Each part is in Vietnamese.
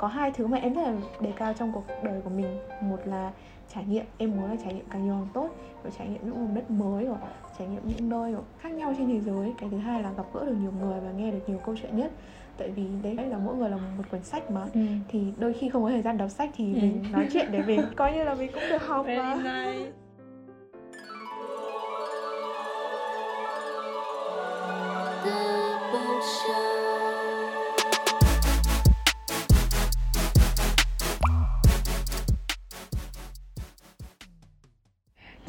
có hai thứ mà em rất là đề cao trong cuộc đời của mình một là trải nghiệm em muốn là trải nghiệm càng nhiều càng tốt và trải nghiệm những vùng đất mới rồi trải nghiệm những nơi khác nhau trên thế giới cái thứ hai là gặp gỡ được nhiều người và nghe được nhiều câu chuyện nhất tại vì đấy là mỗi người là một quyển sách mà ừ. thì đôi khi không có thời gian đọc sách thì ừ. mình nói chuyện để mình coi như là mình cũng được học mà nice.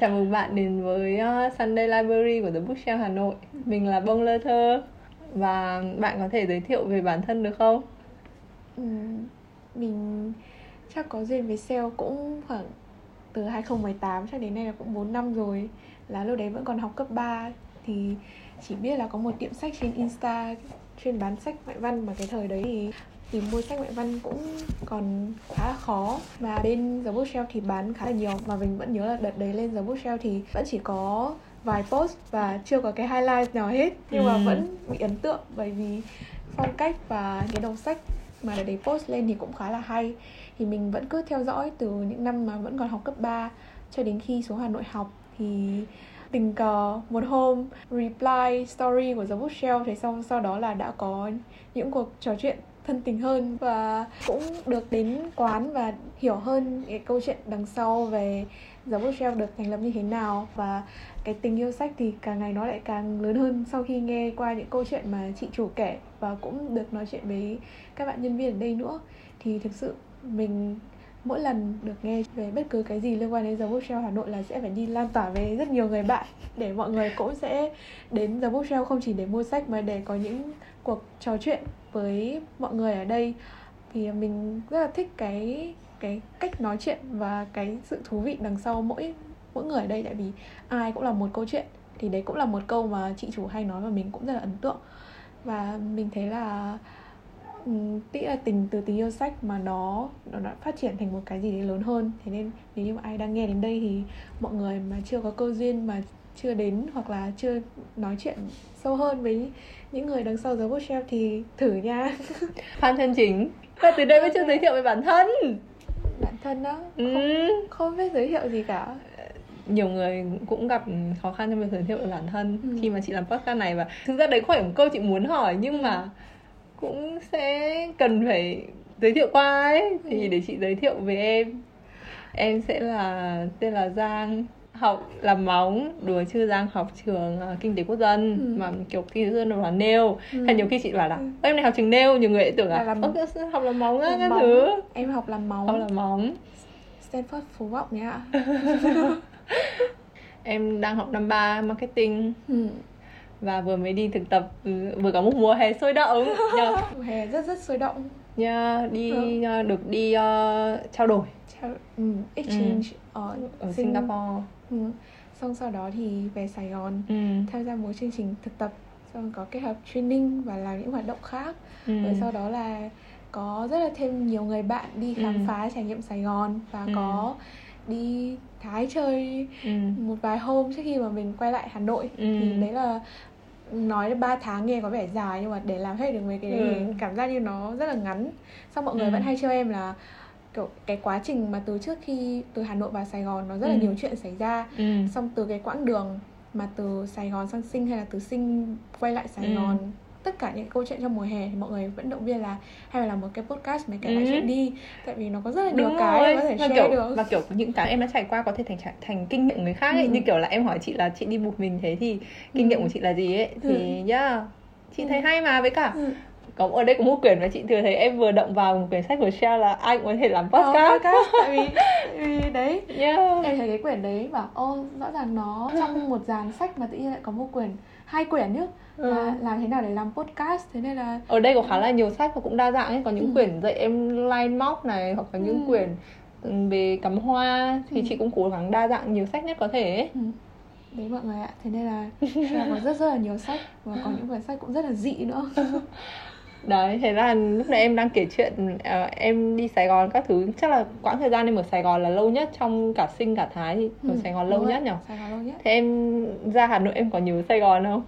Chào mừng bạn đến với ờ, Sunday Library của The Bookshelf Hà Nội. Mình là Bông Lơ Thơ. Và bạn có thể giới thiệu về bản thân được không? Ừ, mình chắc có duyên với sale cũng khoảng từ 2018 cho đến nay là cũng 4 năm rồi. Là lúc đấy vẫn còn học cấp 3 Thì chỉ biết là có một tiệm sách trên Insta chuyên bán sách ngoại văn mà cái thời đấy thì tìm mua sách ngoại văn cũng còn khá là khó. Và bên The Bookshelf thì bán khá là nhiều. Và mình vẫn nhớ là đợt đấy lên The Bookshelf thì vẫn chỉ có vài post và chưa có cái highlight nào hết. Nhưng ừ. mà vẫn bị ấn tượng bởi vì phong cách và cái đầu sách mà để post lên thì cũng khá là hay. Thì mình vẫn cứ theo dõi từ những năm mà vẫn còn học cấp 3 cho đến khi xuống Hà Nội học. Thì tình cờ một hôm reply story của The Bookshelf thì sau sau đó là đã có những cuộc trò chuyện thân tình hơn và cũng được đến quán và hiểu hơn cái câu chuyện đằng sau về The Bookshelf được thành lập như thế nào. Và cái tình yêu sách thì càng ngày nó lại càng lớn hơn sau khi nghe qua những câu chuyện mà chị chủ kể và cũng được nói chuyện với các bạn nhân viên ở đây nữa. Thì thực sự mình mỗi lần được nghe về bất cứ cái gì liên quan đến The Bookshelf Hà Nội là sẽ phải đi lan tỏa với rất nhiều người bạn để mọi người cũng sẽ đến The Bookshelf không chỉ để mua sách mà để có những cuộc trò chuyện với mọi người ở đây. Thì mình rất là thích cái cái cách nói chuyện và cái sự thú vị đằng sau mỗi mỗi người ở đây. Tại vì ai cũng là một câu chuyện, thì đấy cũng là một câu mà chị chủ hay nói và mình cũng rất là ấn tượng. Và mình thấy là nghĩ là tình từ tình yêu sách mà nó nó đã phát triển thành một cái gì đấy lớn hơn. Thế nên nếu như ai đang nghe đến đây thì mọi người mà chưa có cơ duyên mà chưa đến hoặc là chưa nói chuyện sâu hơn với những người đằng sau The Bookshelf thì thử nha. Fan chân chính. Và từ đây mới chưa giới thiệu về bản thân. Bản thân đó ừ. không, không biết giới thiệu gì cả. Nhiều người cũng gặp khó khăn trong việc giới thiệu về bản thân ừ. khi mà chị làm podcast này và thực ra đấy không phải một câu chị muốn hỏi nhưng mà cũng sẽ cần phải giới thiệu qua ấy. Thì ừ. để chị giới thiệu về em. Em sẽ là tên là Giang học làm móng đùa chưa giang học trường uh, kinh tế quốc dân ừ. mà kiểu kinh tế quốc dân là nail ừ. hay nhiều khi chị bảo là ừ. em này học trường nail nhiều người tưởng là, là làm... học làm móng á các thứ. Em học làm móng học làm móng Stanford phú vọng nhá em đang học năm ba marketing. Ừ. và vừa mới đi thực tập ừ, vừa có một mùa hè sôi động mùa hè rất rất sôi động nha đi ừ. được đi uh, trao đổi trao um, exchange ừ. ở, ở Singapore ừ. xong sau đó thì về Sài Gòn ừ. tham gia một chương trình thực tập xong có kết hợp training và làm những hoạt động khác ừ. rồi sau đó là có rất là thêm nhiều người bạn đi khám ừ. phá trải nghiệm Sài Gòn và ừ. có đi Thái chơi ừ. một vài hôm trước khi mà mình quay lại Hà Nội ừ. thì đấy là nói 3 tháng nghe có vẻ dài nhưng mà để làm hết được mấy cái đấy ừ. cảm giác như nó rất là ngắn xong mọi người ừ. vẫn hay trêu em là kiểu cái quá trình mà từ trước khi từ Hà Nội vào Sài Gòn nó rất là ừ. nhiều chuyện xảy ra ừ. xong từ cái quãng đường mà từ Sài Gòn sang Sinh hay là từ Sinh quay lại Sài ừ. Gòn tất cả những câu chuyện trong mùa hè thì mọi người vẫn động viên là hay là làm một cái podcast mấy cái ừ. chuyện đi tại vì nó có rất là nhiều Đúng cái rồi. có thể share kiểu, được và kiểu những cái em đã trải qua có thể thành thành kinh nghiệm người khác ấy ừ. như kiểu là em hỏi chị là chị đi một mình thế thì kinh ừ. nghiệm của chị là gì ấy thì ừ. yeah chị thấy ừ. hay mà với cả ừ có ở đây có một quyển mà chị thừa thấy em vừa động vào một quyển sách của Shell là ai cũng có thể làm podcast, ờ, podcast tại vì, vì đấy yeah. em thấy cái quyển đấy bảo ô rõ ràng nó trong một dàn sách mà tự nhiên lại có một quyển hai quyển nhá ừ. là làm thế nào để làm podcast thế nên là ở đây có khá là nhiều sách và cũng đa dạng ấy có những ừ. quyển dạy em line móc này hoặc là những ừ. quyển về cắm hoa thì ừ. chị cũng cố gắng đa dạng nhiều sách nhất có thể ấy. Ừ đấy mọi người ạ thế nên là có rất rất là nhiều sách và có những quyển sách cũng rất là dị nữa đấy thế là lúc này em đang kể chuyện uh, em đi Sài Gòn các thứ. Chắc là quãng thời gian em ở Sài Gòn là lâu nhất trong cả sinh cả thái thì ở ừ, Sài Gòn lâu nhất nhỉ? Sài Gòn lâu nhất. Thế em ra Hà Nội em có nhớ Sài Gòn không?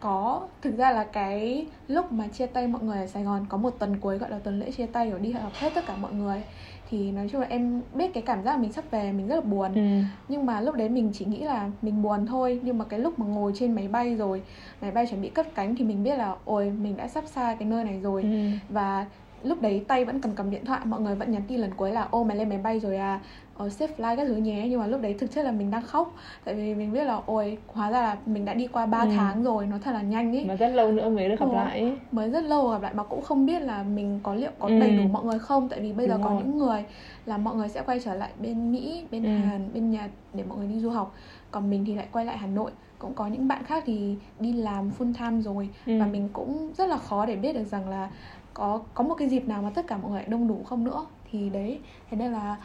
Có. Thực ra là cái lúc mà chia tay mọi người ở Sài Gòn có một tuần cuối gọi là tuần lễ chia tay rồi đi gặp hết tất cả mọi người thì nói chung là em biết cái cảm giác mình sắp về mình rất là buồn ừ. nhưng mà lúc đấy mình chỉ nghĩ là mình buồn thôi nhưng mà cái lúc mà ngồi trên máy bay rồi máy bay chuẩn bị cất cánh thì mình biết là ôi mình đã sắp xa cái nơi này rồi ừ. và lúc đấy tay vẫn cầm cầm điện thoại mọi người vẫn nhắn tin lần cuối là ô mày lên máy bay rồi à ờ, save flight các thứ nhé nhưng mà lúc đấy thực chất là mình đang khóc tại vì mình biết là ôi hóa ra là mình đã đi qua 3 ừ. tháng rồi nó thật là nhanh ấy mà rất lâu nữa mới được gặp ừ, lại mới rất lâu gặp lại mà cũng không biết là mình có liệu có ừ. đầy đủ mọi người không tại vì bây Đúng giờ có rồi. những người là mọi người sẽ quay trở lại bên mỹ bên ừ. hàn bên nhật để mọi người đi du học còn mình thì lại quay lại hà nội cũng có những bạn khác thì đi làm full time rồi ừ. và mình cũng rất là khó để biết được rằng là có có một cái dịp nào mà tất cả mọi người đông đủ không nữa thì đấy thế nên là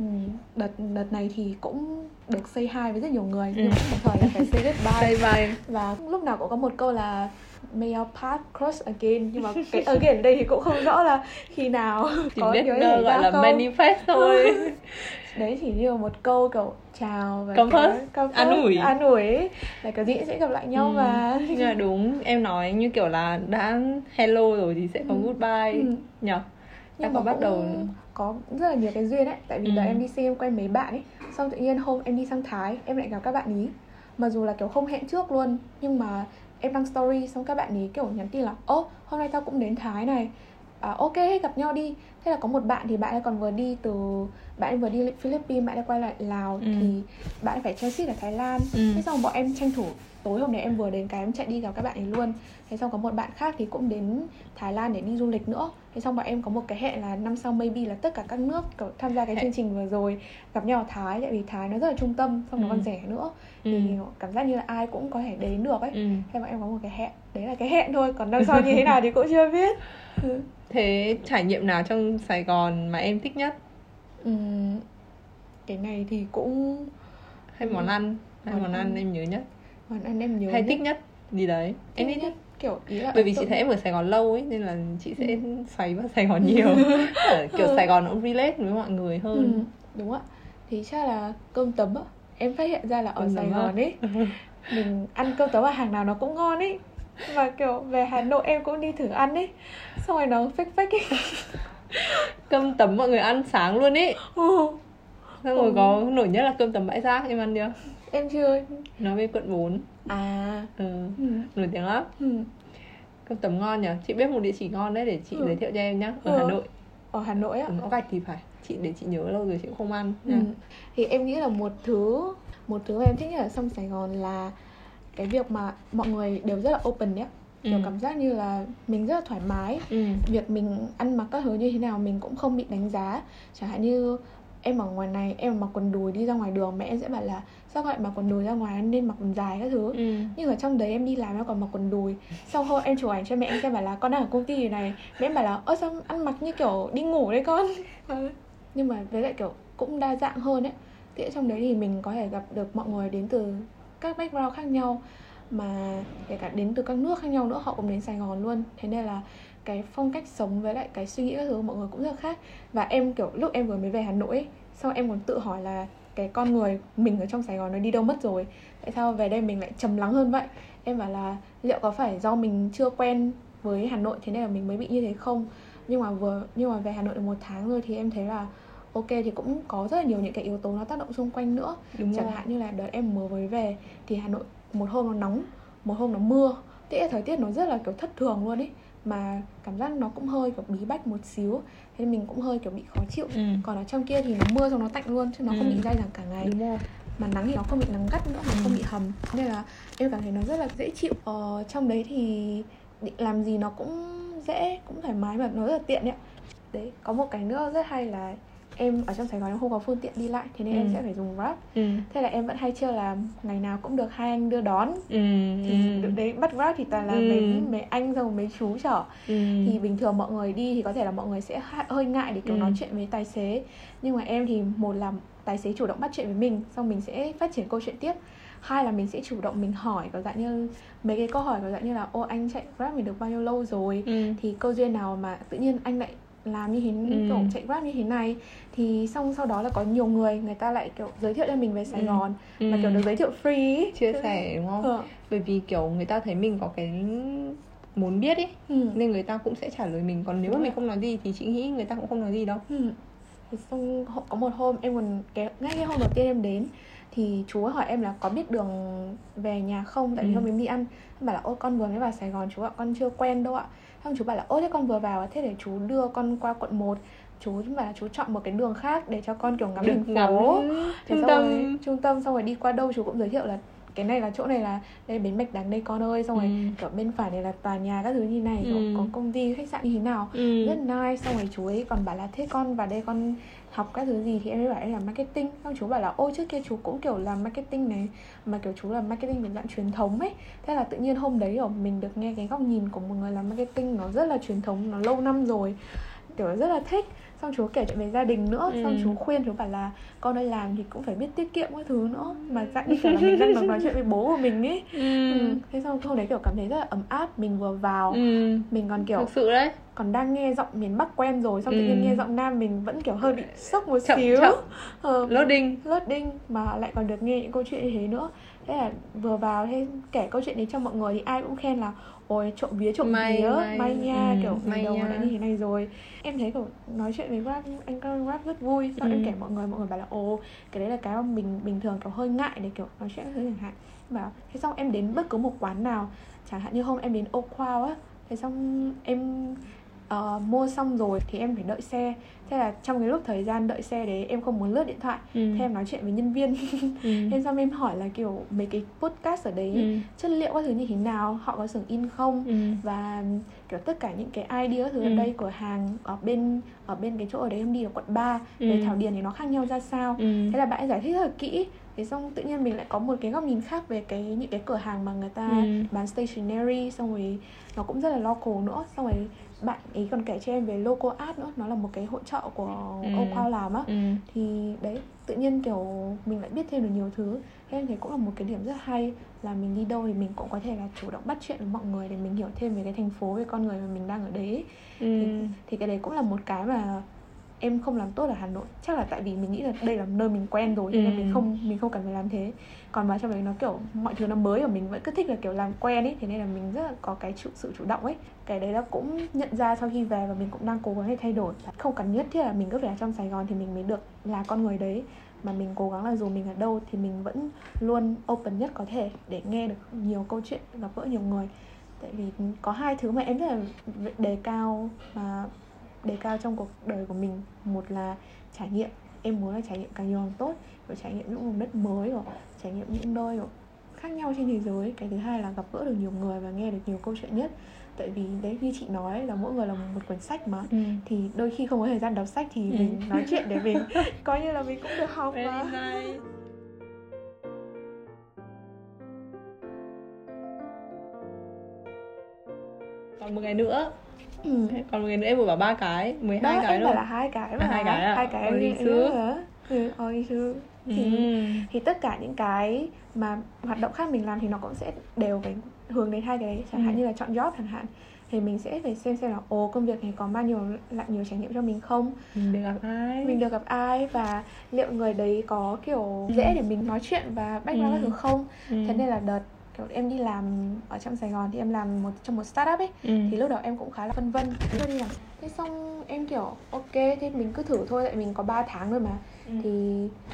Ừ, đợt đợt này thì cũng được say hi với rất nhiều người nhưng ừ. đồng thời là phải goodbye say bye. và lúc nào cũng có một câu là may our path cross again nhưng mà cái again đây thì cũng không rõ là khi nào chỉ có biết nhớ gọi là không. manifest thôi đấy chỉ như một câu kiểu chào và comfort, an ủi an ủi là cái gì sẽ gặp lại nhau ừ. mà yeah, đúng em nói như kiểu là đã hello rồi thì sẽ có ừ. goodbye ừ. nhở nhưng mà bắt đầu có rất là nhiều cái duyên ấy tại vì ừ. em đi xem em quen mấy bạn ấy xong tự nhiên hôm em đi sang thái em lại gặp các bạn ý mà dù là kiểu không hẹn trước luôn nhưng mà em đăng story xong các bạn ý kiểu nhắn tin là ô hôm nay tao cũng đến thái này à, ok gặp nhau đi thế là có một bạn thì bạn ấy còn vừa đi từ bạn ấy vừa đi philippines bạn ấy quay lại lào ừ. thì bạn ấy phải transit ở thái lan ừ. thế xong bọn em tranh thủ tối hôm nay em vừa đến cái em chạy đi gặp các bạn ấy luôn thế xong có một bạn khác thì cũng đến thái lan để đi du lịch nữa thế xong bọn em có một cái hẹn là năm sau maybe là tất cả các nước tham gia cái chương trình vừa rồi gặp nhau ở thái tại vì thái nó rất là trung tâm xong nó ừ. còn rẻ nữa ừ. thì cảm giác như là ai cũng có thể đến được ấy ừ. thế bọn em có một cái hẹn đấy là cái hẹn thôi còn năm sau như thế nào thì cũng chưa biết ừ. thế trải nghiệm nào trong sài gòn mà em thích nhất ừ. cái này thì cũng hay món ăn hay món, món ăn em nhớ nhất món ăn em nhớ hay nhất. thích nhất gì đấy? Em thích nhất. kiểu ý là bởi vì chị thấy em ở Sài Gòn lâu ấy nên là chị sẽ ừ. xoáy vào Sài Gòn nhiều. Kiểu ừ. Sài Gòn cũng relate với mọi người hơn. Ừ, đúng ạ. Thì chắc là cơm tấm á. Em phát hiện ra là ở cơm Sài Gòn ấy mình ăn cơm tấm ở hàng nào nó cũng ngon ấy. Và kiểu về Hà Nội em cũng đi thử ăn ấy. Xong rồi nó phách phách ấy. Cơm tấm mọi người ăn sáng luôn ấy. Ừ. xong rồi ừ. có nổi nhất là cơm tấm bãi rác em ăn chưa em chưa nói về quận 4 à ừ. ừ. nổi tiếng lắm ừ. cơm tấm ngon nhỉ chị biết một địa chỉ ngon đấy để chị ừ. giới thiệu cho em nhá ở ừ. Hà Nội ở Hà Nội á ở Ngõ Gạch thì phải chị để chị nhớ lâu rồi chị cũng không ăn ừ. thì em nghĩ là một thứ một thứ mà em thích nhất ở sông Sài Gòn là cái việc mà mọi người đều rất là open nhé kiểu ừ. cảm giác như là mình rất là thoải mái ừ. việc mình ăn mặc các thứ như thế nào mình cũng không bị đánh giá chẳng hạn như em ở ngoài này em mặc quần đùi đi ra ngoài đường mẹ sẽ bảo là sao lại mặc quần đùi ra ngoài nên mặc quần dài các thứ? Ừ. nhưng ở trong đấy em đi làm em còn mặc quần đùi. Sau hôm em chụp ảnh cho mẹ em xem bảo là con đang ở công ty này. Mẹ em bảo là ơ sao ăn mặc như kiểu đi ngủ đấy con? Nhưng mà với lại kiểu cũng đa dạng hơn ấy. Thì trong đấy thì mình có thể gặp được mọi người đến từ các background khác nhau mà kể cả đến từ các nước khác nhau nữa họ cũng đến Sài Gòn luôn. Thế nên là cái phong cách sống với lại cái suy nghĩ các thứ của mọi người cũng rất khác. Và em kiểu lúc em vừa mới về Hà Nội ấy, sau em còn tự hỏi là cái con người mình ở trong Sài Gòn nó đi đâu mất rồi. Tại sao về đây mình lại trầm lắng hơn vậy? Em bảo là liệu có phải do mình chưa quen với Hà Nội thế nên là mình mới bị như thế không? Nhưng mà vừa nhưng mà về Hà Nội được một tháng rồi thì em thấy là ok thì cũng có rất là nhiều những cái yếu tố nó tác động xung quanh nữa. Đúng chẳng rồi. hạn như là đợt em mới mới về thì Hà Nội một hôm nó nóng một hôm nó mưa. Thế thời tiết nó rất là kiểu thất thường luôn ấy mà cảm giác nó cũng hơi kiểu bí bách một xíu thế nên mình cũng hơi kiểu bị khó chịu ừ. còn ở trong kia thì nó mưa xong nó tạnh luôn chứ nó ừ. không bị dai dẳng cả ngày Đúng rồi. mà nắng thì nó không bị nắng gắt nữa mà ừ. không bị hầm nên là em cảm thấy nó rất là dễ chịu ờ, trong đấy thì định làm gì nó cũng dễ cũng thoải mái mà nó rất là tiện đấy đấy có một cái nữa rất hay là em ở trong Sài Gòn em không có phương tiện đi lại thế nên ừ. em sẽ phải dùng Grab ừ. thế là em vẫn hay chơi là ngày nào cũng được hai anh đưa đón ừ. thì ừ. đấy bắt Grab thì toàn là ừ. mấy mấy anh rồi mấy chú chở ừ. thì bình thường mọi người đi thì có thể là mọi người sẽ hơi ngại để kiểu ừ. nói chuyện với tài xế nhưng mà em thì một là tài xế chủ động bắt chuyện với mình xong mình sẽ phát triển câu chuyện tiếp hai là mình sẽ chủ động mình hỏi có dạng như mấy cái câu hỏi có dạng như là ô anh chạy grab mình được bao nhiêu lâu rồi ừ. thì câu duyên nào mà tự nhiên anh lại làm như thế Ừ. kiểu chạy grab như thế này thì xong sau đó là có nhiều người người ta lại kiểu giới thiệu cho mình về Sài Ừ. Gòn mà Ừ. kiểu được giới thiệu free chia sẻ đúng không Ờ. bởi vì kiểu người ta thấy mình có cái muốn biết ấy Ừ. nên người ta cũng sẽ trả lời mình còn nếu mà mình không nói gì thì chị nghĩ người ta cũng không nói gì đâu Ừ. Thì xong có một hôm em còn cái ngay cái hôm đầu tiên em đến thì chú ấy hỏi em là có biết đường về nhà không? Tại vì Ừ. hôm em đi ăn. Em bảo là ôi con vừa mới vào Sài Gòn chú ạ con chưa quen đâu ạ. Xong chú bảo là ôi thế con vừa vào thế để chú đưa con qua quận 1 chú bảo là chú chọn một cái đường khác để cho con kiểu ngắm được thành ngắm phố Thế trung tâm rồi, trung tâm xong rồi đi qua đâu chú cũng giới thiệu là cái này là chỗ này là đây bến bạch đằng đây con ơi. Xong rồi Ừ. kiểu bên phải này là tòa nhà các thứ như này Ừ. có công ty khách sạn như thế nào. Ừ. rất nice. Xong rồi chú ấy còn bảo là thế con vào đây con học các thứ gì thì em mới bảo em làm marketing. Xong chú bảo là, ôi, trước kia chú cũng kiểu làm marketing này, mà kiểu chú làm marketing về dạng truyền thống ấy. Thế là tự nhiên hôm đấy, kiểu, mình được nghe cái góc nhìn của một người làm marketing nó rất là truyền thống, nó lâu năm rồi, kiểu, rất là thích xong chú kể chuyện về gia đình nữa Ừ. xong chú khuyên chú bảo là con ơi làm thì cũng phải biết tiết kiệm các thứ nữa mà dạng như kiểu là mình đang nói chuyện với bố của mình ấy Ừ. ừ. thế xong hôm đấy kiểu cảm thấy rất là ấm áp mình vừa vào Ừ. mình còn kiểu thực sự đấy còn đang nghe giọng miền Bắc quen rồi xong tự Ừ. nhiên nghe giọng Nam mình vẫn kiểu hơi bị sốc một Chậm, xíu chậm. ờ, loading loading mà lại còn được nghe những câu chuyện như thế nữa thế là vừa vào thế kể câu chuyện đấy cho mọi người thì ai cũng khen là ôi trộm vía trộm May, vía may. may nha Ừ, kiểu may ngày đầu nha. đã như thế này rồi em thấy kiểu nói chuyện với rap anh con rap rất vui xong Ừ. em kể mọi người mọi người bảo là ồ cái đấy là cái mà mình bình thường kiểu hơi ngại để kiểu nói chuyện thứ chẳng hạn bảo thế xong em đến bất cứ một quán nào chẳng hạn như hôm em đến Khoao á thế xong em ờ, mua xong rồi thì em phải đợi xe thế là trong cái lúc thời gian đợi xe đấy em không muốn lướt điện thoại ừ. thế em nói chuyện với nhân viên ừ. thế xong em hỏi là kiểu mấy cái podcast ở đấy Ừ. chất liệu các thứ như thế nào họ có xưởng in không Ừ. và kiểu tất cả những cái idea các thứ Ừ. ở đây cửa hàng ở bên ở bên cái chỗ ở đấy em đi ở quận 3 về Ừ. Thảo Điền thì nó khác nhau ra sao Ừ. thế là bạn giải thích rất là kỹ thế xong tự nhiên mình lại có một cái góc nhìn khác về cái những cái cửa hàng mà người ta Ừ. bán stationery xong rồi nó cũng rất là local nữa xong rồi bạn ấy còn kể cho em về local art nữa nó là một cái hỗ trợ của Ừ. Âu Khoa làm á Ừ. thì đấy tự nhiên kiểu mình lại biết thêm được nhiều thứ thế em thấy cũng là một cái điểm rất hay là mình đi đâu thì mình cũng có thể là chủ động bắt chuyện với mọi người để mình hiểu thêm về cái thành phố về con người mà mình đang ở đấy Ừ. thì, thì cái đấy cũng là một cái mà em không làm tốt ở Hà Nội. Chắc là tại vì mình nghĩ là đây là nơi mình quen rồi nên là Ừ. mình không mình không cần phải làm thế. Còn vào trong đấy nó kiểu mọi thứ nó mới và mình vẫn cứ thích là kiểu làm quen ấy thế nên là mình rất là có cái chủ, sự chủ động ấy. Cái đấy là cũng nhận ra sau khi về và mình cũng đang cố gắng để thay đổi. Không cần nhất thiết là mình cứ phải ở trong Sài Gòn thì mình mới được là con người đấy. Mà mình cố gắng là dù mình ở đâu thì mình vẫn luôn open nhất có thể để nghe được nhiều câu chuyện gặp gỡ nhiều người. Tại vì có hai thứ mà em rất là đề cao mà đề cao trong cuộc đời của mình một là trải nghiệm em muốn là trải nghiệm càng nhiều càng tốt rồi trải nghiệm những vùng đất mới rồi trải nghiệm những nơi rồi khác nhau trên thế giới cái thứ hai là gặp gỡ được nhiều người và nghe được nhiều câu chuyện nhất tại vì đấy như chị nói là mỗi người là một quyển sách mà Ừ. thì đôi khi không có thời gian đọc sách thì Ừ. mình nói chuyện để mình coi như là mình cũng được học Very mà nice. còn một ngày nữa ừ. còn một ngày nữa em vừa bảo ba cái 12 đó cái em bảo là hai cái mà À, hai cái à? hai cái em Ôi, em sư. nhớ rồi á. ừ, ôi sư thì Ừ. thì tất cả những cái mà hoạt động khác mình làm thì nó cũng sẽ đều phải hướng đến hai cái đấy chẳng hạn Ừ. như là chọn job chẳng hạn thì mình sẽ phải xem xem là ồ công việc này có bao nhiêu lại nhiều trải nghiệm cho mình không mình được gặp ai mình được gặp ai và liệu người đấy có kiểu Ừ. dễ để mình nói chuyện và background Ừ. các thứ không ừ. thế nên là đợt kiểu em đi làm ở trong Sài Gòn thì em làm một trong một startup ấy ừ. thì lúc đầu em cũng khá là phân vân. Tôi đi làm thế xong em kiểu ok thế mình cứ thử thôi tại mình có 3 tháng rồi mà. Ừ. thì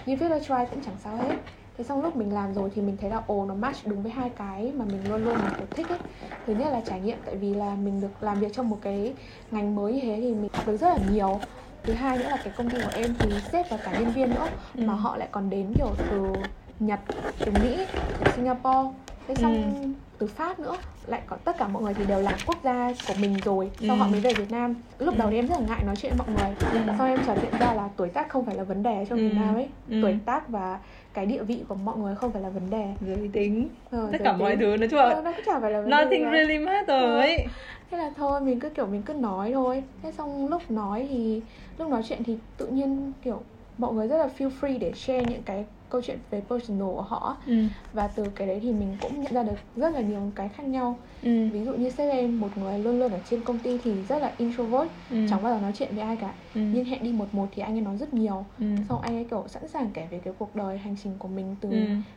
give it a try cũng chẳng sao hết. Thế xong lúc mình làm rồi thì mình thấy là ồ nó match đúng với hai cái mà mình luôn luôn kiểu thích ấy. Thứ nhất là trải nghiệm tại vì là mình được làm việc trong một cái ngành mới như thế thì mình học được rất là nhiều. Thứ hai nữa là cái công ty của em thì sếp và cả nhân viên nữa Ừ. mà họ lại còn đến kiểu từ Nhật từ Mỹ từ Singapore thế xong Ừ. từ Pháp nữa lại có tất cả mọi người thì đều là quốc gia của mình rồi sau Ừ. họ mới về Việt Nam lúc đầu Ừ. thì em rất là ngại nói chuyện với mọi người Ừ. sau em chợt nhận ra là tuổi tác không phải là vấn đề trong Ừ. Việt Nam ấy Ừ. tuổi tác và cái địa vị của mọi người không phải là vấn đề giới tính ờ, tất cả mọi tính. thứ nói chung Ờ, là nó cũng chả phải là vấn đề nothing cả. really matters Ờ. ấy thế là thôi mình cứ kiểu mình cứ nói thôi thế xong lúc nói thì lúc nói chuyện thì tự nhiên kiểu mọi người rất là feel free để share những cái câu chuyện về personal của họ ừ. và từ cái đấy thì mình cũng nhận ra được rất là nhiều cái khác nhau Ừ. ví dụ như sếp em một người luôn luôn ở trên công ty thì rất là introvert Ừ. chẳng bao giờ nói chuyện với ai cả Ừ. nhưng hẹn đi một một thì anh ấy nói rất nhiều Ừ. xong anh ấy kiểu sẵn sàng kể về cái cuộc đời hành trình của mình từ Ừ.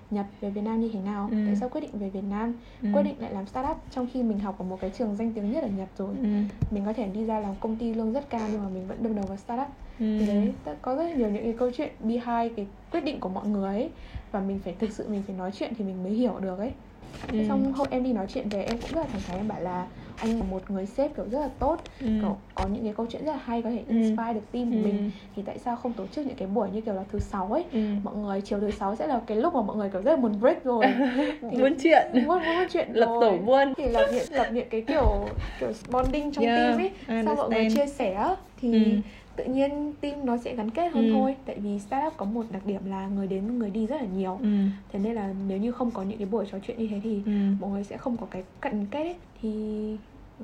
Nhật về Việt Nam như thế nào Ừ. tại sao quyết định về Việt Nam Ừ. quyết định lại làm startup trong khi mình học ở một cái trường danh tiếng nhất ở Nhật rồi Ừ. mình có thể đi ra làm công ty lương rất cao nhưng mà mình vẫn đâm đầu vào startup Ừ. thì đấy có rất nhiều những cái câu chuyện behind cái quyết định của mọi người ấy và mình phải thực sự mình phải nói chuyện thì mình mới hiểu được ấy Ừ. Xong hôm em đi nói chuyện về em cũng rất là thẳng thắn em bảo là anh là một người sếp kiểu rất là tốt Ừ. kiểu có những cái câu chuyện rất là hay có thể Ừ. inspire được team của Ừ. mình thì tại sao không tổ chức những cái buổi như kiểu là thứ sáu ấy Ừ. mọi người chiều thứ sáu sẽ là cái lúc mà mọi người kiểu rất là muốn break rồi thì Buôn chuyện muốn muốn chuyện lập rồi. tổ buôn thì lập những lập những cái kiểu kiểu bonding trong Yeah, team ấy I sau mọi người chia sẻ thì Ừ. tự nhiên team nó sẽ gắn kết hơn Ừ. thôi tại vì startup có một đặc điểm là người đến người đi rất là nhiều Ừ. thế nên là nếu như không có những cái buổi trò chuyện như thế thì Ừ. mọi người sẽ không có cái cận kết ấy. thì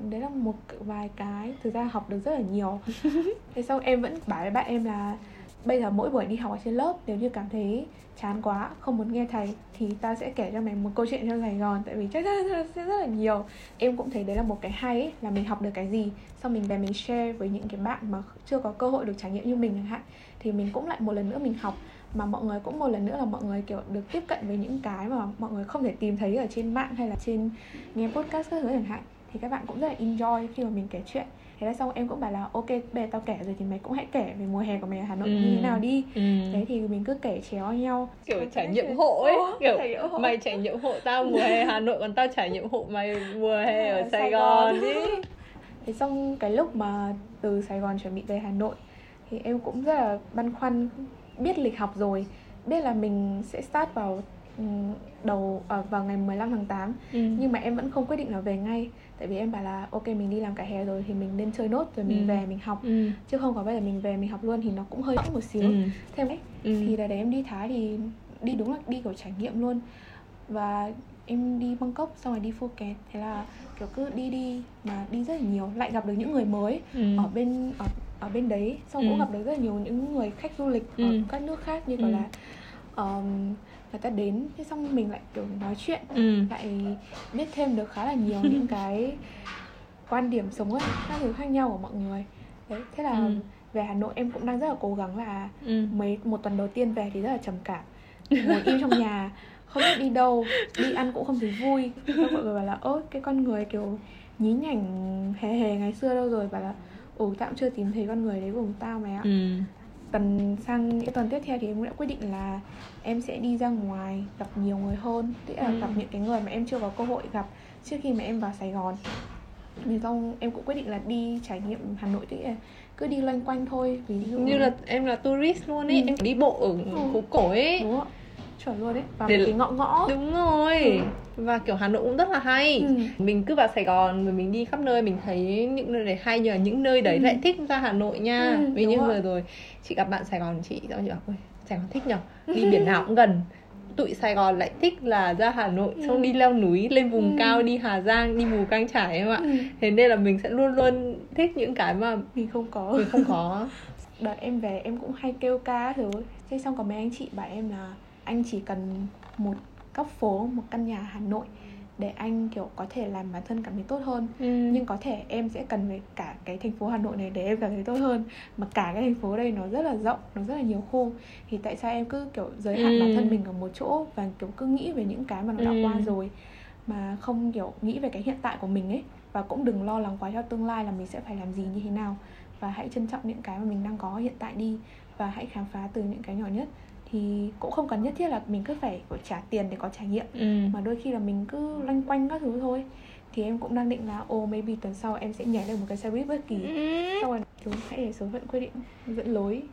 đấy là một vài cái thực ra học được rất là nhiều thế xong em vẫn bảo với bạn em là bây giờ mỗi buổi đi học ở trên lớp nếu như cảm thấy chán quá không muốn nghe thầy thì ta sẽ kể cho mày một câu chuyện trong Sài Gòn tại vì chắc chắn sẽ rất là nhiều. Em cũng thấy đấy là một cái hay ấy, là mình học được cái gì xong mình về mình share với những cái bạn mà chưa có cơ hội được trải nghiệm như mình chẳng hạn thì mình cũng lại một lần nữa mình học. Mà mọi người cũng một lần nữa là mọi người kiểu được tiếp cận với những cái mà mọi người không thể tìm thấy ở trên mạng hay là trên nghe podcast các thứ chẳng hạn thì các bạn cũng rất là enjoy khi mà mình kể chuyện thế là xong em cũng bảo là ok bây giờ tao kể rồi thì mày cũng hãy kể về mùa hè của mày ở Hà Nội như thế Ừ. nào đi Ừ. đấy thì mình cứ kể chéo nhau kiểu Cái trải nghiệm hộ ấy Ồ, kiểu trải hộ. mày trải nghiệm hộ tao mùa hè Hà Nội còn tao trải nghiệm hộ mày mùa hè ở Ở Sài Sài Gòn đi Thế xong cái lúc mà từ Sài Gòn chuẩn bị về Hà Nội thì em cũng rất là băn khoăn biết lịch học rồi biết là mình sẽ start vào đầu ờ, vào ngày 15 tháng 8 ừ. nhưng mà em vẫn không quyết định là về ngay tại vì em bảo là ok mình đi làm cả hè rồi thì mình nên chơi nốt rồi mình Ừ. về mình học Ừ. chứ không có bây giờ mình về mình học luôn thì nó cũng hơi một xíu Ừ. thêm đấy Ừ. thì đợt đấy em đi Thái thì đi đúng là đi kiểu trải nghiệm luôn và em đi Bangkok xong rồi đi Phuket thế là kiểu cứ đi đi mà đi rất là nhiều lại gặp được những người mới Ừ. ở bên ở, ở bên đấy xong Ừ. cũng gặp được rất là nhiều những người khách du lịch ở Ừ. các nước khác như kiểu Ừ. là um, người ta đến thế xong mình lại kiểu nói chuyện Ừ. lại biết thêm được khá là nhiều những cái quan điểm sống ấy các thứ khác nhau của mọi người đấy thế là Ừ. về Hà Nội em cũng đang rất là cố gắng là Ừ. mấy một tuần đầu tiên về thì rất là trầm cảm ngồi im trong nhà không biết đi đâu đi ăn cũng không thấy vui xong mọi người bảo là ơ cái con người kiểu nhí nhảnh hề hề ngày xưa đâu rồi bảo là ồ tao cũng chưa tìm thấy con người đấy của tao mày ạ Ừ. tuần sang những tuần tiếp theo thì em đã quyết định là em sẽ đi ra ngoài gặp nhiều người hơn tức là Ừ. gặp những cái người mà em chưa có cơ hội gặp trước khi mà em vào Sài Gòn thì xong em cũng quyết định là đi trải nghiệm Hà Nội tức là cứ đi loanh quanh thôi ví dụ như là em là tourist luôn ấy Ừ. em đi bộ ở Ừ. phố cổ ấy đúng ạ chuẩn luôn đấy. Và Để- cái ngõ ngõ. Đúng rồi. Và kiểu Hà Nội cũng rất là hay. Ừ. mình cứ vào Sài Gòn rồi mình đi khắp nơi mình thấy những nơi đấy hay nhờ những nơi đấy Ừ. lại thích ra Hà Nội nha. Ừ, vì như vừa rồi chị gặp bạn Sài Gòn chị xong chị bảo ôi Sài Gòn thích nhở? Đi biển nào cũng gần. Tụi Sài Gòn lại thích là ra Hà Nội Ừ. xong đi leo núi lên vùng Ừ. cao đi Hà Giang đi Mù Căng Chải em ạ. Ừ. thế nên là mình sẽ luôn luôn thích những cái mà mình không có. Mình không có. Đợt em về em cũng hay kêu ca thứ. Thế xong có mấy anh chị bảo em là anh chỉ cần một góc phố một căn nhà Hà Nội để anh kiểu có thể làm bản thân cảm thấy tốt hơn. Nhưng nhưng có thể em sẽ cần về cả cái thành phố Hà Nội này để em cảm thấy tốt hơn. Mà cả cái thành phố đây nó rất là rộng nó rất là nhiều khu. Thì tại sao em cứ kiểu giới hạn Ừ. bản thân mình ở một chỗ và kiểu cứ nghĩ về những cái mà nó đã Ừ. qua rồi mà không kiểu nghĩ về cái hiện tại của mình ấy? Và cũng đừng lo lắng quá cho tương lai là mình sẽ phải làm gì như thế nào. Và hãy trân trọng những cái mà mình đang có hiện tại đi và hãy khám phá từ những cái nhỏ nhất thì cũng không cần nhất thiết là mình cứ phải kiểu trả tiền để có trải nghiệm. Ừ. mà đôi khi là mình cứ loanh quanh các thứ thôi. Thì em cũng đang định là ô maybe tuần sau em sẽ nhảy lên một cái xe buýt bất kỳ. Ừ. xong rồi chúng hãy để số phận quyết định dẫn lối.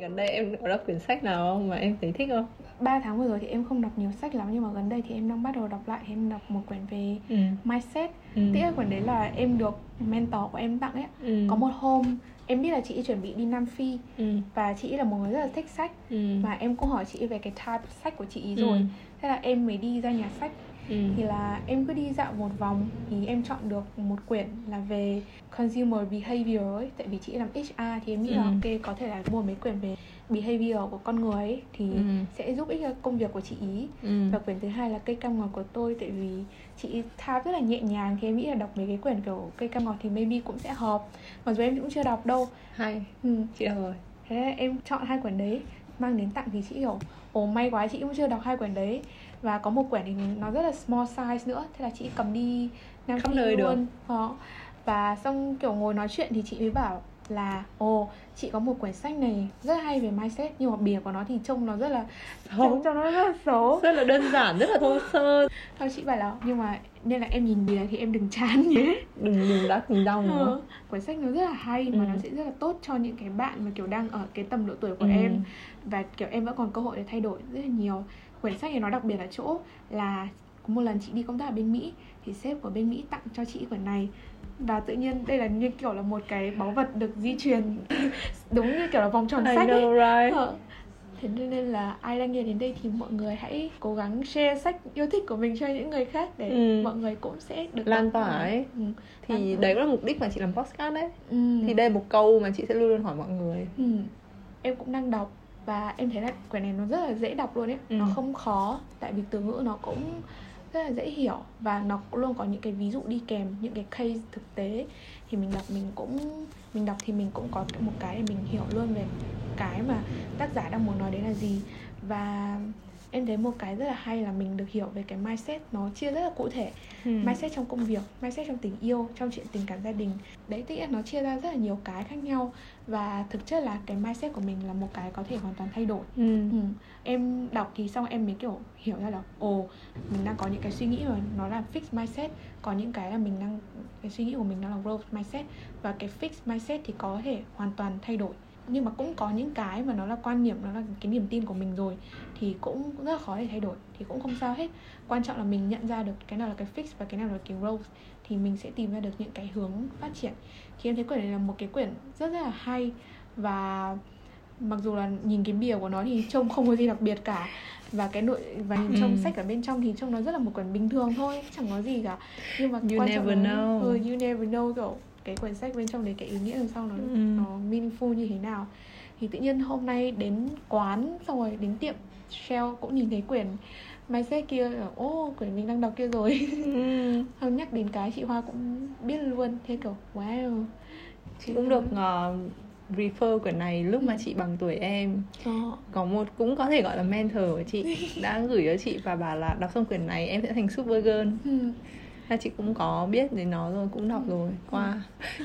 Gần đây em có đọc quyển sách nào không mà em thấy thích không 3 tháng vừa rồi thì em không đọc nhiều sách lắm nhưng mà gần đây thì em đang bắt đầu đọc lại thì em đọc một quyển về ừ. mindset Ừ. là quyển đấy là em được mentor của em tặng ấy Ừ. có một hôm em biết là chị chuẩn bị đi Nam Phi ừ. và chị là một người rất là thích sách Ừ. mà em cũng hỏi chị về cái type sách của chị Ừ. rồi thế là em mới đi ra nhà sách ừ. thì là em cứ đi dạo một vòng thì em chọn được một quyển là về consumer behavior ấy tại vì chị làm HR thì em nghĩ là Ừ. ok có thể là mua mấy quyển về behavior của con người ấy thì Ừ. sẽ giúp ích công việc của chị ý Ừ. và quyển thứ hai là cây cam ngọt của tôi tại vì chị type rất là nhẹ nhàng thì em nghĩ là đọc mấy cái quyển kiểu cây cam ngọt thì maybe cũng sẽ hợp mặc dù em cũng chưa đọc đâu hay ừ. chị đọc rồi thế là em chọn hai quyển đấy mang đến tặng thì chị kiểu ồ may quá chị cũng chưa đọc hai quyển đấy và có một quyển thì nó rất là small size nữa thế là chị cầm đi Nam Khắp Phi luôn. Đó và xong kiểu ngồi nói chuyện thì chị mới bảo là ồ chị có một quyển sách này rất hay về mindset nhưng mà bìa của nó thì trông nó rất là trông cho nó rất là xấu. Rất là đơn giản rất là thô sơ. Thôi chị bảo là nhưng mà nên là em nhìn bìa thì em đừng chán nhé. Đừng đừng đắt đừng đau nữa. Ờ, quyển sách nó rất là hay mà Ừ. nó sẽ rất là tốt cho những cái bạn mà kiểu đang ở cái tầm độ tuổi của Ừ. em. Và kiểu em vẫn còn cơ hội để thay đổi rất là nhiều quyển sách này nó đặc biệt ở chỗ là có một lần chị đi công tác ở bên Mỹ thì sếp của bên Mỹ tặng cho chị quyển này và tự nhiên đây là như kiểu là một cái báu vật được di truyền đúng như kiểu là vòng tròn I sách ấy know right Ờ. Thế nên là ai đang nghe đến đây thì mọi người hãy cố gắng share sách yêu thích của mình cho những người khác để Ừ. mọi người cũng sẽ được Lan tỏa ấy. Ừ. thì Lan đấy cũng là mục đích mà chị làm podcast đấy Ừ. thì đây là một câu mà chị sẽ luôn luôn hỏi mọi người Ừ. Em cũng đang đọc và em thấy là quyển này nó rất là dễ đọc luôn ấy. Ừ. Nó không khó tại vì từ ngữ nó cũng rất là dễ hiểu. Và nó cũng luôn có những cái ví dụ đi kèm những cái case thực tế. Thì mình đọc mình cũng mình đọc thì mình cũng có một cái để mình hiểu luôn về cái mà tác giả đang muốn nói đến là gì. Và em thấy một cái rất là hay là mình được hiểu về cái mindset nó chia rất là cụ thể. Ừ. mindset trong công việc mindset trong tình yêu trong chuyện tình cảm gia đình. Đấy tức là nó chia ra rất là nhiều cái khác nhau. Và thực chất là cái mindset của mình là một cái có thể hoàn toàn thay đổi. Ừ. ừ. em đọc thì xong em mới kiểu hiểu ra là ồ mình đang có những cái suy nghĩ mà nó là fix mindset. Có những cái là mình đang cái suy nghĩ của mình nó là growth mindset. Và cái fix mindset thì có thể hoàn toàn thay đổi nhưng mà cũng có những cái mà nó là quan niệm nó là cái niềm tin của mình rồi thì cũng rất là khó để thay đổi thì cũng không sao hết quan trọng là mình nhận ra được cái nào là cái fix và cái nào là cái growth thì mình sẽ tìm ra được những cái hướng phát triển thì em thấy quyển này là một cái quyển rất rất là hay và mặc dù là nhìn cái bìa của nó thì trông không có gì đặc biệt cả và cái nội và nhìn trong Ừ. sách ở bên trong thì trông nó rất là một quyển bình thường thôi chẳng có gì cả nhưng mà You quan trọng never là know. ừ, you never know kiểu cái quyển sách bên trong đấy cái ý nghĩa đằng sau nó Ừ. nó meaningful như thế nào thì tự nhiên hôm nay đến quán xong rồi đến tiệm Shell cũng nhìn thấy quyển mindset kia ở, ô quyển mình đang đọc kia rồi Ừ. Không nhắc đến cái chị Hoa cũng biết luôn Thế kiểu wow chị cũng được uh, refer quyển này lúc mà chị bằng tuổi em Ờ, có một cũng có thể gọi là mentor của chị đã gửi cho chị và bảo là đọc xong quyển này em sẽ thành super girl ừ. Là chị cũng có biết đến nó rồi cũng đọc rồi. Qua.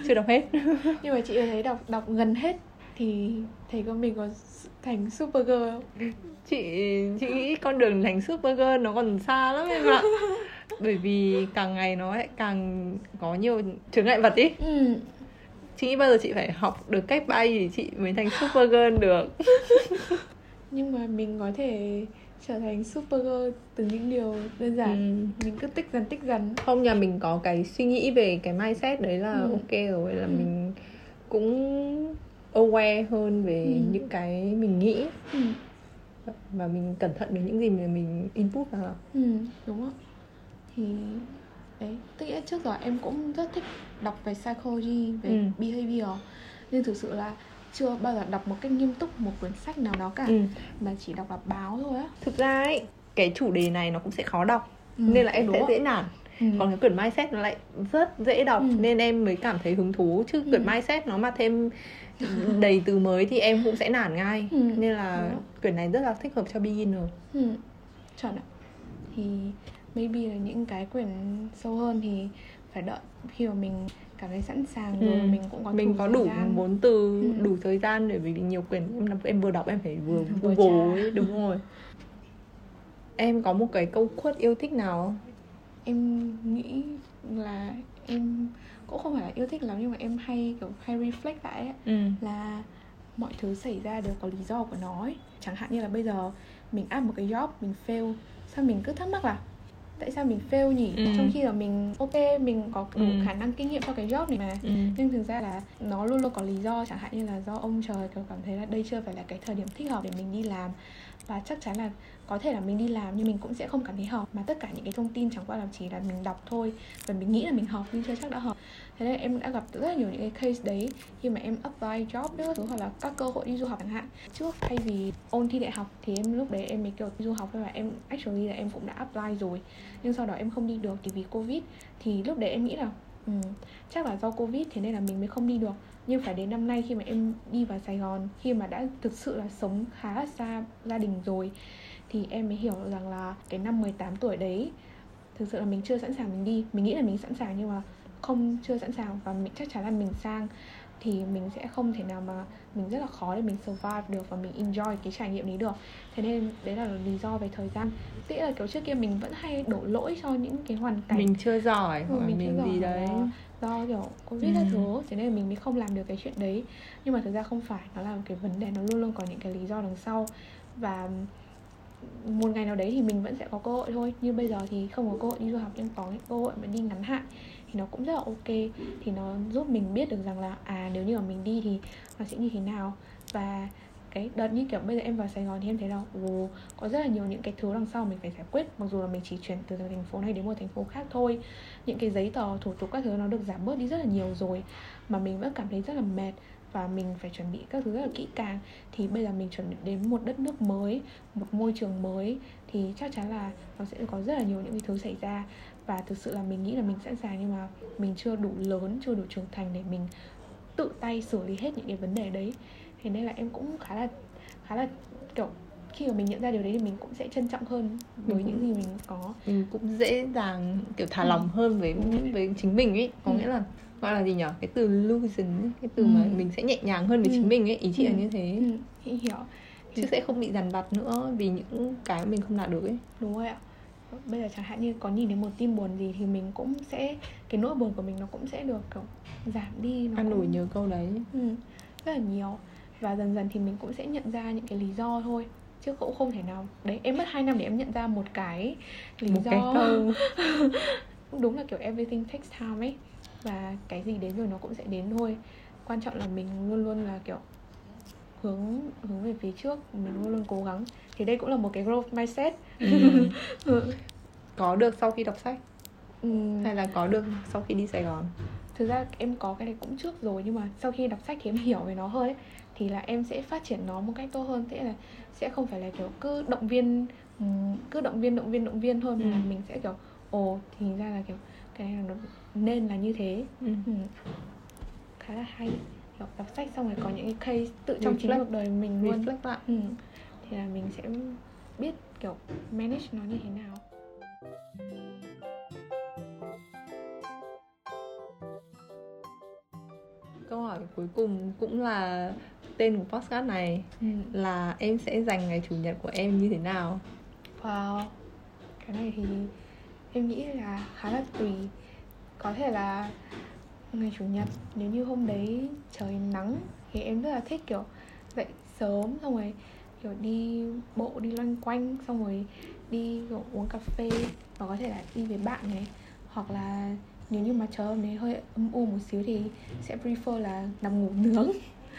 Chưa đọc hết. Nhưng mà chị thấy đọc đọc gần hết Thì thấy con mình có thành super girl không? chị chị nghĩ con đường thành super girl nó còn xa lắm em ạ. Bởi vì càng ngày nó lại càng có nhiều chướng ngại vật ý. Ừ. chị nghĩ bao giờ chị phải học được cách bay thì chị mới thành super girl được? Nhưng mà mình có thể trở thành super girl từ những điều đơn giản Ừ. Mình cứ tích dần tích dần không nhà mình có cái suy nghĩ về cái mindset đấy là Ừ. ok rồi là Ừ. mình cũng aware hơn về Ừ. những cái mình nghĩ ừ. và mình cẩn thận với những gì mà mình input vào ừ, đúng không? Thì đấy, tức nghĩa trước giờ em cũng rất thích đọc về psychology, về Ừ. behavior Nhưng thực sự là chưa bao giờ đọc một cách nghiêm túc một quyển sách nào đó cả ừ. Mà chỉ đọc đọc báo thôi á thực ra ấy cái chủ đề này nó cũng sẽ khó đọc Ừ, nên là em đúng sẽ dễ nản ừ. còn cái quyển mindset nó lại rất dễ đọc Ừ. nên em mới cảm thấy hứng thú chứ quyển Ừ. mindset nó mà thêm đầy từ mới thì em cũng sẽ nản ngay Ừ. nên là Đúng. quyển này rất là thích hợp cho beginner Ừ, chuẩn ạ Thì maybe là những cái quyển sâu hơn thì phải đợi khi mà mình cảm thấy sẵn sàng rồi Ừ. mình cũng có mình có đủ vốn từ Ừ. đủ thời gian để vì nhiều quyển em em vừa đọc em phải vừa google ấy đúng rồi em có một cái câu quote yêu thích nào không em nghĩ là em cũng không phải là yêu thích lắm nhưng mà em hay kiểu hay reflect lại ấy, ừ là mọi thứ xảy ra đều có lý do của nó ấy. chẳng hạn như là bây giờ mình áp một cái job mình fail sao mình cứ thắc mắc là tại sao mình fail nhỉ Ừ. trong khi là mình ok mình có đủ Ừ. khả năng kinh nghiệm cho cái job này mà ừ nhưng thực ra là nó luôn luôn có lý do chẳng hạn như là do ông trời kiểu cảm thấy là đây chưa phải là cái thời điểm thích hợp để mình đi làm và chắc chắn là có thể là mình đi làm nhưng mình cũng sẽ không cảm thấy hợp. Mà tất cả những cái thông tin chẳng qua là chỉ là mình đọc thôi và mình nghĩ là mình hợp nhưng chưa chắc đã hợp. Thế nên em đã gặp rất là nhiều những cái case đấy khi mà em apply job nữa hoặc là các cơ hội đi du học chẳng hạn. Trước thay vì ôn thi đại học thì em lúc đấy em mới kiểu đi du học và em actually là em cũng đã apply rồi. Nhưng sau đó em không đi được thì vì covid thì lúc đấy em nghĩ là ừ, chắc là do covid thế nên là mình mới không đi được nhưng phải đến năm nay khi mà em đi vào Sài Gòn khi mà đã thực sự là sống khá là xa gia đình rồi thì em mới hiểu rằng là cái năm 18 tuổi đấy thực sự là mình chưa sẵn sàng mình đi. Mình nghĩ là mình sẵn sàng nhưng mà không chưa sẵn sàng và mình chắc chắn là mình sang thì mình sẽ không thể nào mà mình rất là khó để mình survive được và mình enjoy cái trải nghiệm đấy được. Thế nên đấy là lý do về thời gian. Tức là kiểu trước kia mình vẫn hay đổ lỗi cho những cái hoàn cảnh mình chưa giỏi ừ, mình, mình chưa giỏi. gì đấy do kiểu covid ừ. thứ thế nên là mình mới không làm được cái chuyện đấy. Nhưng mà thực ra không phải nó là cái vấn đề nó luôn luôn có những cái lý do đằng sau. Và một ngày nào đấy thì mình vẫn sẽ có cơ hội thôi. Như bây giờ thì không có cơ hội đi du học nhưng có cơ hội mà đi ngắn hạn thì nó cũng rất là ok. Thì nó giúp mình biết được rằng là à nếu như mà mình đi thì nó sẽ như thế nào. Và cái đợt như kiểu bây giờ em vào Sài Gòn thì em thấy là ồ, có rất là nhiều những cái thứ đằng sau mình phải giải quyết. Mặc dù là mình chỉ chuyển từ thành phố này đến một thành phố khác thôi. Những cái giấy tờ thủ tục các thứ nó được giảm bớt đi rất là nhiều rồi mà mình vẫn cảm thấy rất là mệt và mình phải chuẩn bị các thứ rất là kỹ càng. Thì bây giờ mình chuẩn bị đến một đất nước mới một môi trường mới thì chắc chắn là nó sẽ có rất là nhiều những cái thứ xảy ra. Và thực sự là mình nghĩ là mình sẵn sàng nhưng mà mình chưa đủ lớn chưa đủ trưởng thành để mình tự tay xử lý hết những cái vấn đề đấy thế nên là em cũng khá là khá là kiểu khi mà mình nhận ra điều đấy thì mình cũng sẽ trân trọng hơn với những gì mình có mình cũng dễ dàng kiểu thả ừ. lòng hơn với với chính mình ấy có ừ. nghĩa là gọi là gì nhở cái từ illusion ấy, cái từ ừ. mà mình sẽ nhẹ nhàng hơn với ừ. chính mình ấy ý chị ừ. là như thế ừ. hiểu chứ sẽ không bị dằn vặt nữa vì những cái mình không đạt được ấy đúng rồi ạ bây giờ chẳng hạn như có nhìn thấy một tin buồn gì thì mình cũng sẽ cái nỗi buồn của mình nó cũng sẽ được kiểu giảm đi nó ăn nổi nhớ câu đấy ừ, rất là nhiều và dần dần thì mình cũng sẽ nhận ra những cái lý do thôi chứ cũng không thể nào. Đấy em mất 2 năm để em nhận ra một cái lý một do. cái câu. đúng là kiểu everything takes time ấy. Và cái gì đến rồi nó cũng sẽ đến thôi. Quan trọng là mình luôn luôn là kiểu hướng hướng về phía trước mình luôn luôn cố gắng. Thì đây cũng là một cái growth mindset. Ừ. có được sau khi đọc sách? Ừ. hay là có được sau khi đi Sài Gòn? Thực ra em có cái này cũng trước rồi nhưng mà sau khi đọc sách thì em hiểu về nó hơn ấy thì là em sẽ phát triển nó một cách tốt hơn thế là sẽ không phải là kiểu cứ động viên cứ động viên động viên động viên thôi mà ừ. là mình sẽ kiểu ồ thì ra là kiểu cái này nó nên là như thế ừ. Ừ. khá là hay kiểu đọc sách xong rồi có những cái case tự trong chính cuộc đời mình luôn Reflect lại. Ừ. thì là mình sẽ biết kiểu manage nó như thế nào câu hỏi cuối cùng cũng là tên của podcast này ừ. là em sẽ dành ngày chủ nhật của em như thế nào? Wow cái này thì em nghĩ là khá là tùy. Có thể là ngày chủ nhật nếu như hôm đấy trời nắng thì em rất là thích kiểu dậy sớm xong rồi kiểu đi bộ đi loanh quanh xong rồi đi kiểu uống cà phê và có thể là đi với bạn này. Hoặc là nếu như mà trời hôm đấy hơi âm u một xíu thì sẽ prefer là nằm ngủ nướng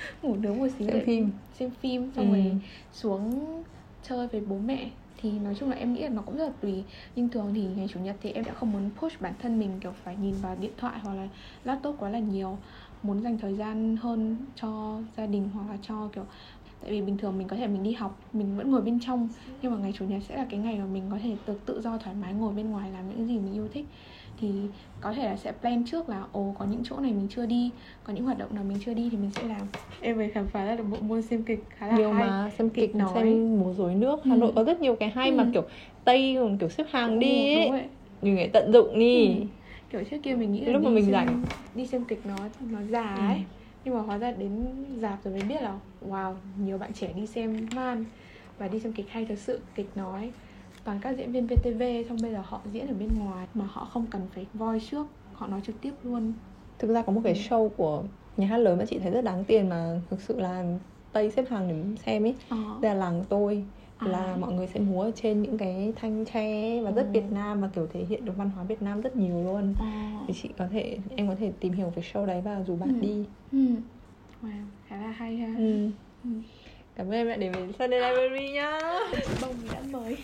ngủ nướng một xíu xem phim. xem phim xong ừ. rồi xuống chơi với bố mẹ. Thì nói chung là em nghĩ là nó cũng rất là tùy. Nhưng thường thì ngày chủ nhật thì em sẽ không muốn push bản thân mình kiểu phải nhìn vào điện thoại hoặc là laptop quá là nhiều. Muốn dành thời gian hơn cho gia đình hoặc là cho kiểu tại vì bình thường mình có thể mình đi học mình vẫn ngồi bên trong. Nhưng mà ngày chủ nhật sẽ là cái ngày mà mình có thể tự tự do thoải mái ngồi bên ngoài làm những gì mình yêu thích thì có thể là sẽ plan trước là ồ có những chỗ này mình chưa đi có những hoạt động nào mình chưa đi thì mình sẽ làm. Em mới khám phá ra được bộ môn xem kịch khá là nhiều hay. mà xem kịch, kịch nói. xem múa rối nước. Hà ừ. nội có rất nhiều cái hay ừ. mà kiểu tây còn kiểu xếp hàng đi ấy. mình phải tận dụng đi. Ừ. kiểu trước kia mình nghĩ là lúc mà mình rảnh. đi xem kịch nó nó già ừ. ấy. Nhưng mà hóa ra đến dạp rồi mới biết là wow nhiều bạn trẻ đi xem man và đi xem kịch hay thật sự kịch nói toàn các diễn viên VTV xong bây giờ họ diễn ở bên ngoài mà họ không cần phải voi trước họ nói trực tiếp luôn thực ra có một cái ừ. show của nhà hát lớn mà chị thấy rất đáng tiền mà thực sự là tây xếp hàng để xem ấy à. là làng tôi à. là mọi người sẽ múa ở trên những cái thanh tre và rất ừ. Việt Nam và kiểu thể hiện được văn hóa Việt Nam rất nhiều luôn à. thì chị có thể em có thể tìm hiểu về show đấy và rủ bạn ừ. đi ừ. Wow, khá là hay ha ừ. Ừ cảm ơn em đã đến với Sunday Library nhá. Bông đã mới